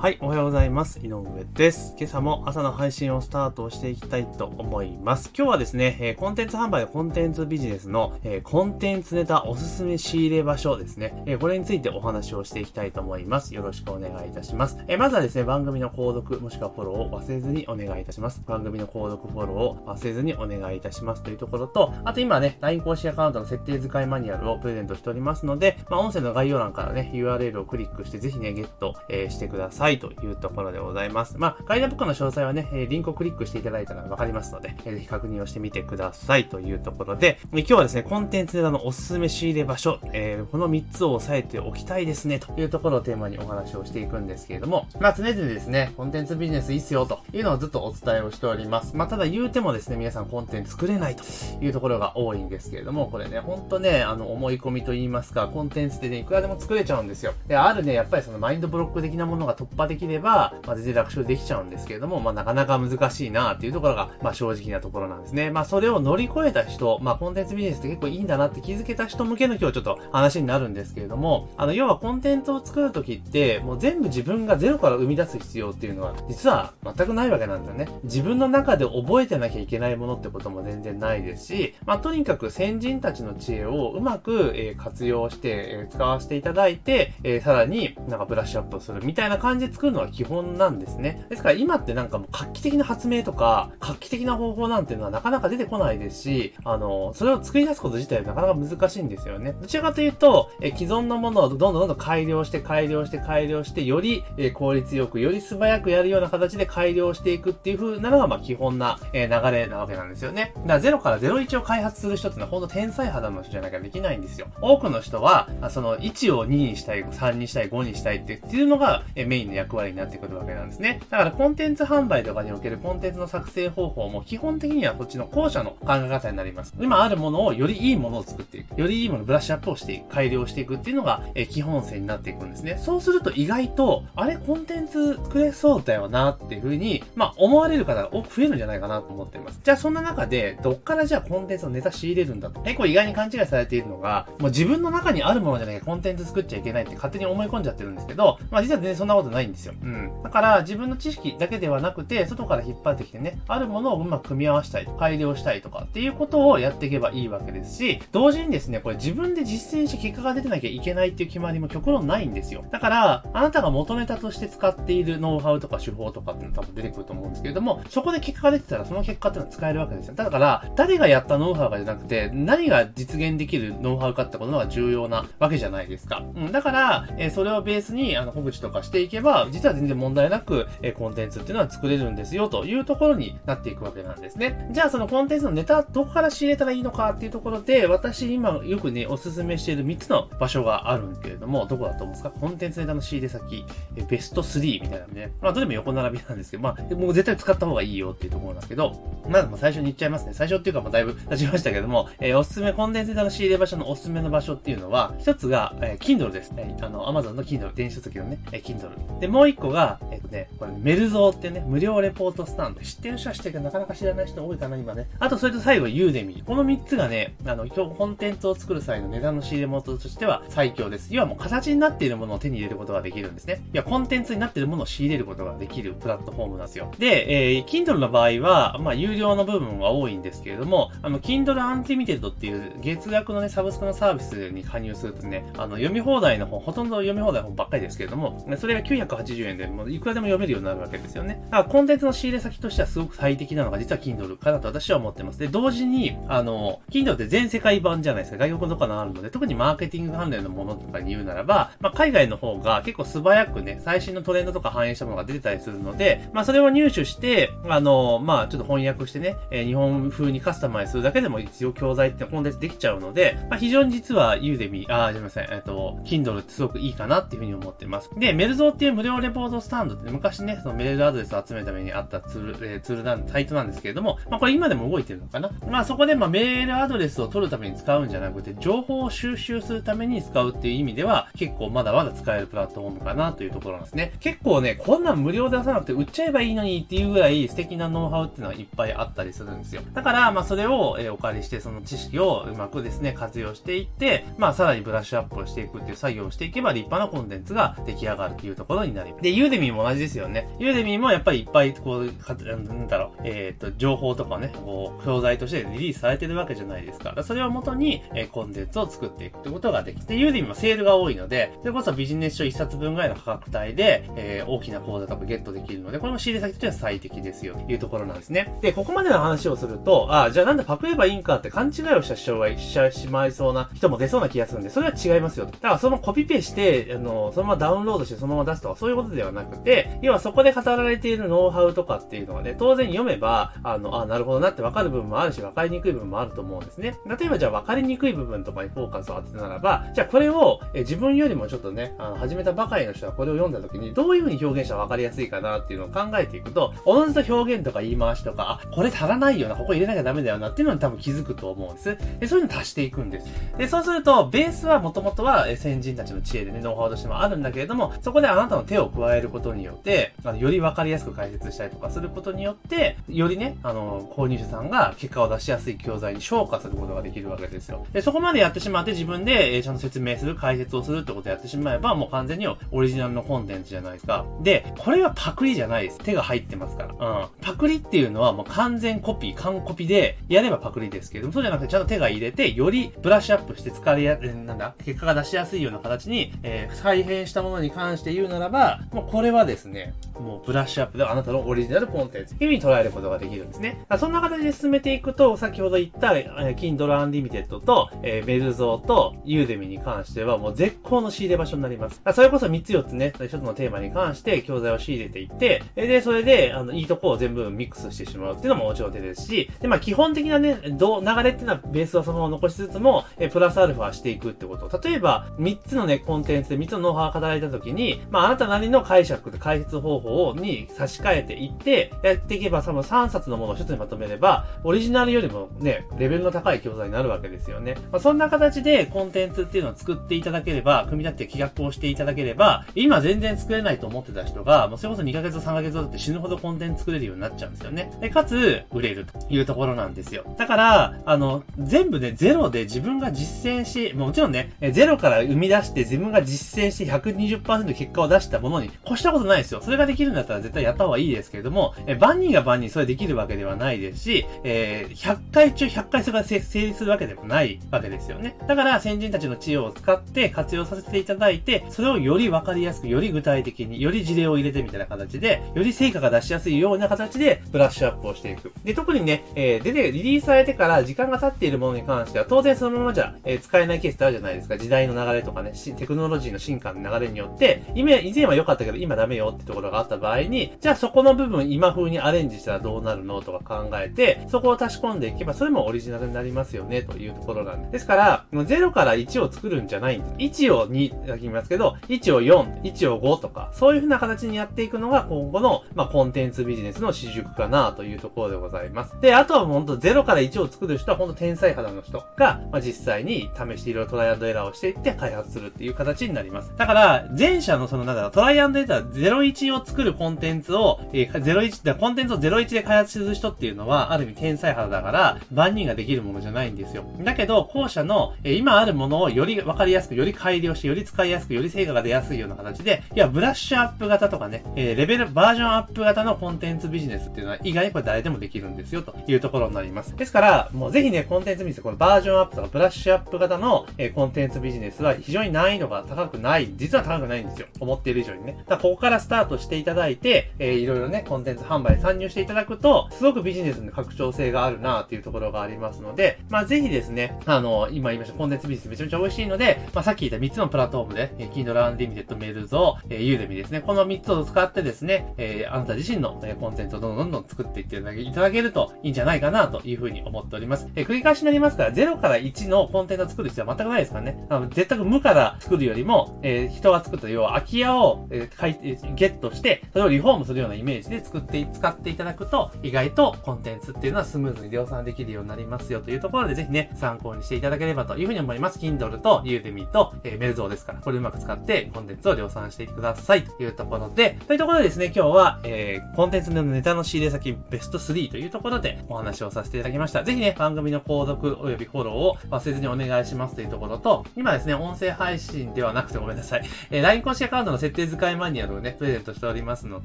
はい、おはようございます。井上です。今朝も朝の配信をスタートしていきたいと思います。今日はですね、えコンテンツ販売コンテンツビジネスの、えコンテンツネタおすすめ仕入れ場所ですね、えこれについてお話をしていきたいと思います。よろしくお願いいたします。えまずはですね、番組の購読もしくはフォローを忘れずにお願いいたします。番組の購読フォローを忘れずにお願いいたしますというところと、あと今ね、LINE 公式アカウントの設定使いマニュアルをプレゼントしておりますので、まあ、音声の概要欄からね、URL をクリックしてぜひね、ゲット、えしてくださいというところでございます。まあ、ガイドブックの詳細はね、えリンクをクリックしていただいたらわかりますので、えーぜひ確認をしてみてくださいというところで、今日はですね、コンテンツネタのおすすめ仕入れ場所、えーこの3つを押さえておきたいですね、というところをテーマにお話をしていくんですけれども、まあ、常々ですね、コンテンツビジネスいいっすよ、というのをずっとお伝えをしております。まあ、ただ言うてもですね、皆さんコンテンツ作れないというところが多いんですけれども、これね、ほんとね、あの、思い込みと言いますか、コンテンツでね、いくらでも作れちゃうんですよ。で、あるね、やっぱりそのマインドブロック的なものが突破できれば、まあ、全然楽勝できちゃうんですけれども、まあ、なかなか難しいなっていうところが、まあ、正直なところなんですね。まあ、それを乗り越えた人、まあ、コンテンツビジネスって結構いいんだなって気づけた人向けの今日ちょっと話になるんですけれども、あの、要はコンテンツを作るときって、もう全部自分がゼロから生み出す必要っていうのは、実は全くないわけなんだよね。自分の中で覚えてなきゃいけないものってことも全然ないですし、まあ、とにかく先人たちの知恵をうまく、えー活用して、えー使わせていただいて、えーさらになんかブラッシュアップするみたいな感じで作るのが基本なんですね。ですから今ってなんかもう画期的な発明とか、画期的な方法なんていうのはなかなか出てこないですし、あの、それを作り出すこと自体はなかなか難しいんですよね。どちらかというと、え既存のものをどんどんどんどん改良して改良して改良して、より、え効率よく、より素早くやるような形で改良していくっていう風なのが、まあ基本な、え流れなわけなんですよね。だから0から01を開発する人ってのは本当天才肌の人じゃなきゃできないんですよ。多くの人は、あその1を2にしたい、3にしたい、5にしたいっていうのが、えメインの役割になってくるわけなんですね。だからコンテンツ販売とかにおけるコンテンツの作成方法も基本的にはこっちの後者の考え方になります。今あるものをよりいいものを作っていく。よりいいものをブラッシュアップをしていく。改良していくっていうのが、え基本線になっていくんですね。そうすると意外と、あれコンテンツ作れそうだよなっていうふうに、まあ思われる方が多く増えるんじゃないかなと思っています。じゃあそんな中で、どっからじゃあコンテンツのネタ仕入れるんだと。結構意外に勘違いされているのが、もう自分の中にあるものじゃなきゃコンテンツ作っちゃいけないって勝手に思い込んじゃってるんですけど、まあ実は全然そんなことないんですよ。うん。だから自分の知識だけではなくて、外から引っ張ってきてね、あるものをうまく組み合わせたい、改良したいとかっていうことをやっていけばいいわけですし、同時にですね、これ自分で実践して結果が出てなきゃいけないっていう決まりも極論ないんですよ。だから、あなたが元ネタとして使っているノウハウとか手法とかっていうの多分出てくると思うんですけれども、そこで結果が出てたらその結果っていうのは使えるわけですよ。だから、誰がやったノウハウかじゃなくて、何が実現できるノウハウかってことが重要なわけじゃないですか。うん、だから、えーそれをベースに、あの、小口とかしていけば、実は全然問題なく、えコンテンツっていうのは作れるんですよ、というところになっていくわけなんですね。じゃあ、そのコンテンツのネタ、どこから仕入れたらいいのかっていうところで、私今よくね、おすすめしている3つの場所があるんけれども、どこだと思うんですか？コンテンツネタの仕入れ先、えベスト3みたいなね。まあ、どれも横並びなんですけど、まあ、もう絶対使った方がいいよっていうところなんですけど、まずもう最初に言っちゃいますね。最初っていうか、もうだいぶ経ちましたけども、えーおすすめ、コンテンツネタの仕入れ場所のおすすめの場所っていうのは、一つが、えー Kindle です。えあの、Amazon の Kindle、電子書籍のね、えー Kindle。で、もう一個が、えっ、とね、これ、メルゾーってね、無料レポートスタンド。知ってる人は知ってるけど、なかなか知らない人多いかな、今ね。あと、それと最後、ユーデミー。この三つがね、あの、今日コンテンツを作る際の値段の仕入れ元としては最強です。要はもう形になっているものを手に入れることができるんですね。いや、コンテンツになっているものを仕入れることができるプラットフォームなんですよ。で、えー、Kindle の場合は、まあ、有料の部分は多いんですけれども、あの、Kindle Unlimited っていう月額のね、サブスクのサービスに加入するとね、あの、読み放題の本、ほとんど読み放題の本ばっかりですけれども、それが900 980円で、もういくらでも読めるようになるわけですよね。だからコンテンツの仕入れ先としてはすごく最適なのが実は Kindle かなと私は思ってます。で、同時に、あの、Kindle って全世界版じゃないですか。外国とかのあるので、特にマーケティング関連のものとかに言うならば、まあ、海外の方が結構素早くね、最新のトレンドとか反映したものが出てたりするので、まあ、それを入手して、あの、まあ、ちょっと翻訳してね、えー日本風にカスタマイズするだけでも一応教材ってコンテンツできちゃうので、まあ、非常に実はユーデミあー、すみません、えっと、Kindle ってすごくいいかなっていうふうに思ってます。で、メルゾーっていう無料レポートスタンドって昔ね、そのメールアドレスを集めるためにあったツール、えー、ツールなん、サイトなんですけれども、まあこれ今でも動いてるのかな？まあそこでまあメールアドレスを取るために使うんじゃなくて、情報を収集するために使うっていう意味では、結構まだまだ使えるプラットフォームかなというところなんですね。結構ね、こんなん無料で出さなくて売っちゃえばいいのにっていうぐらい素敵なノウハウっていうのはいっぱいあったりするんですよ。だから、まあそれを、え、お借りして、その知識をうまくですね、活用していって、まあさらにブラッシュアップをしていくっていう作業をしていけば立派なコンテンツが出来上がるっていうところになります。で、ユーデミーも同じですよね。ユーデミーもやっぱりいっぱい、こう、なんだろう、えっ、ー、と、情報とかね、こう、教材としてリリースされてるわけじゃないですか。それをもとに、えー、コンテンツを作っていくってことができて、ユーデミーもセールが多いので、それこそビジネス書1冊分ぐらいの価格帯で、えー、大きな講座とかゲットできるので、これも仕入れ先としては最適ですよ、というところなんですね。で、ここまでの話をすると、あ、じゃあなんでパクればいいんかって勘違いをした人がしてしまいそうな人も出そうな気がするんで、それは違いますよ。だからそのコピペして、あの、そのままダウンロードしてそのまま出すとか、そういうことではなくて、要はそこで語られているノウハウとかっていうのはね、当然読めば、あの、あ、なるほどなって分かる部分もあるし、分かりにくい部分もあると思うんですね。例えばじゃあ分かりにくい部分とかにフォーカスを当てたならば、じゃあこれを、え自分よりもちょっとね、あの、始めたばかりの人はこれを読んだ時に、どういう風に表現したら分かりやすいかなっていうのを考えていくと、おのずと表現とか言い回しとか、あ、これ足らないよな、ここ入れなきゃダメだよなっていうのに多分気づくと思うんです。で、そういうの足していくんです。で、そうすると、ベースはもともとは先人たちの知恵でね、ノウハウとしてもあるんだけれども、そこであなたの手を加えることによって、あの、より分かりやすく解説したりとかすることによって、よりね、あの、購入者さんが結果を出しやすい教材に昇華することができるわけですよ。で、そこまでやってしまって自分で、えちゃんと説明する、解説をするってことをやってしまえば、もう完全にオリジナルのコンテンツじゃないですか。で、これはパクリじゃないです。手が入ってますから。うん。パクリっていうのはもう完全コピー、完コピでやればパクリですけども、そうじゃなくてちゃんと手が入れて、よりブラッシュアップして使いや、なんだ、結果が出しやすいような形に、えー、再編したものに関して言うならば、もうこれはですね、もうブラッシュアップであなたのオリジナルコンテンツという風に捉えることができるんですね。そんな形で進めていくと、先ほど言った、えー、Kindle Unlimited と、えー、ベルゾーとユーデミに関してはもう絶好の仕入れ場所になります。それこそ3つ4つね、1つのテーマに関して教材を仕入れていって、で、それで、あの、いいとこを全部ミックスしてしまうっていうのももちろん手ですし、で、まあ基本的なね、どう、流れっていうのはベースはそのまま残しつつも、えプラスアルファしていくってこと。例えば、3つのね、コンテンツで3つのノウハウが語られた時に、まああなたなりの解釈、解説方法に差し替えていって、やっていけば、その3冊のものを1つにまとめれば、オリジナルよりもね、レベルの高い教材になるわけですよね。まあそんな形でコンテンツっていうのを作っていただければ、組み立てて企画をしていただければ、今全然作れないと思ってた人が、もうそれこそ2ヶ月3ヶ月だって死ぬほどコンテンツ作れるようになっちゃうんですよね。で、かつ、売れるというところなんですよ。だから、あの、全部ね、ゼロで自分が実践し、もちろんね、ゼロから生み出して自分が実践して120%結果を出したものに越したことないですよ。それができるんだったら絶対やった方がいいですけれども、え万人が万人それできるわけではないですし、えー、100回中100回それが成立するわけでもないわけですよね。だから先人たちの知恵を使って活用させていただいて、それをよりわかりやすく、より具体的に、より事例を入れてみたいな形で、より成果が出しやすいような形でブラッシュアップをしていく。で、特にね、えー、出て、リリースされてから時間が経っているものに関しては、当然そのままじゃ、えー、使えないケースってあるじゃないですか。時代の流れとかね、テクノロジーの進化の流れによって、以前は良かったけど今ダメよってところがあった場合に、じゃあそこの部分今風にアレンジしたらどうなるのとか考えて、そこを足し込んでいけば、それもオリジナルになりますよね、というところなんです。ですから、0から1を作るんじゃないんです。1を2、だけ言いますけど、1を4、1を5とか、そういう風な形にやっていくのが今後の、まあ、コンテンツビジネスの主軸かなというところでございます。で、あとは本当0から1を作る人は本当天才肌の人が、まあ、実際に試していろいろトライアンドエラーをしていって開発するっていう形になります。だから、前者のその、なんだろトライアンドエラー01を作るコンテンツを、えー、01、だコンテンツを01で開発する人っていうのは、ある意味天才肌だから、万人ができるものじゃないんですよ。だけど、後者の、えー、今あるものをよりわかりやすく、より改良して、より使いやすく、より成果が出やすいような形で、いや、ブラッシュアップ型とかね、えー、レベル、バージョンアップ型のコンテンツビジネスっていうのは、意外にこれ誰でもできるんですよ、というところになります。ですから、もうぜひね、コンテンツビジネス、このバージョンアップとかブラッシュアップ型の、えー、コンテンツビジネスは非常に難易度が高くない、実は高くないんですよ。思っている以上にね。だここからスタートしていただいて、えー、いろいろね、コンテンツ販売参入していただくと、すごくビジネスの拡張性があるなっていうところがありますので、まあぜひですね、あの、今言いましたコンテンツビジネスめちゃめちゃ美味しいので、まあさっき言った3つのプラットフォームで、えー、Kindle Unlimited メルゾーえー、 Udemy ですね。この3つを使ってですね、えー、あなた自身の、えー、コンテンツをどんどんどん作っていっていただけるといいんじゃないかなというふうに思っております。えー、繰り返しになりますから、0から1のコンテンツを作る必要は全くないですからね。あの絶対無から作るよりも、えー、人が作った要は空き家を、えー、かい、ゲットして、それをリフォームするようなイメージで作って、使っていただくと、意外とコンテンツっていうのはスムーズに量産できるようになりますよというところで、ぜひね、参考にしていただければというふうに思います。Kindle と Udemy と、えー、メルゾーですから、これうまく使ってコンテンツを量産してくださいというところで、というところでですね、今日は、えー、コンテンツのネタの仕入れ先ベスト3というところでお話をさせていただきました。ぜひね、番組の購読及びフォローを忘れずにお願いしますというところと、今ですね、音声配信ではなくてごめんなさい。えー、LINE 公式アカウントの設定手使いマニュアルをね、プレゼントしておりますの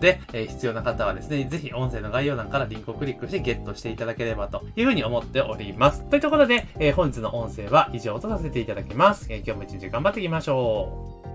で、えー、必要な方はですね、ぜひ音声の概要欄からリンクをクリックしてゲットしていただければというふうに思っております。というところで、えー、本日の音声は以上とさせていただきます。えー、今日も一日頑張っていきましょう。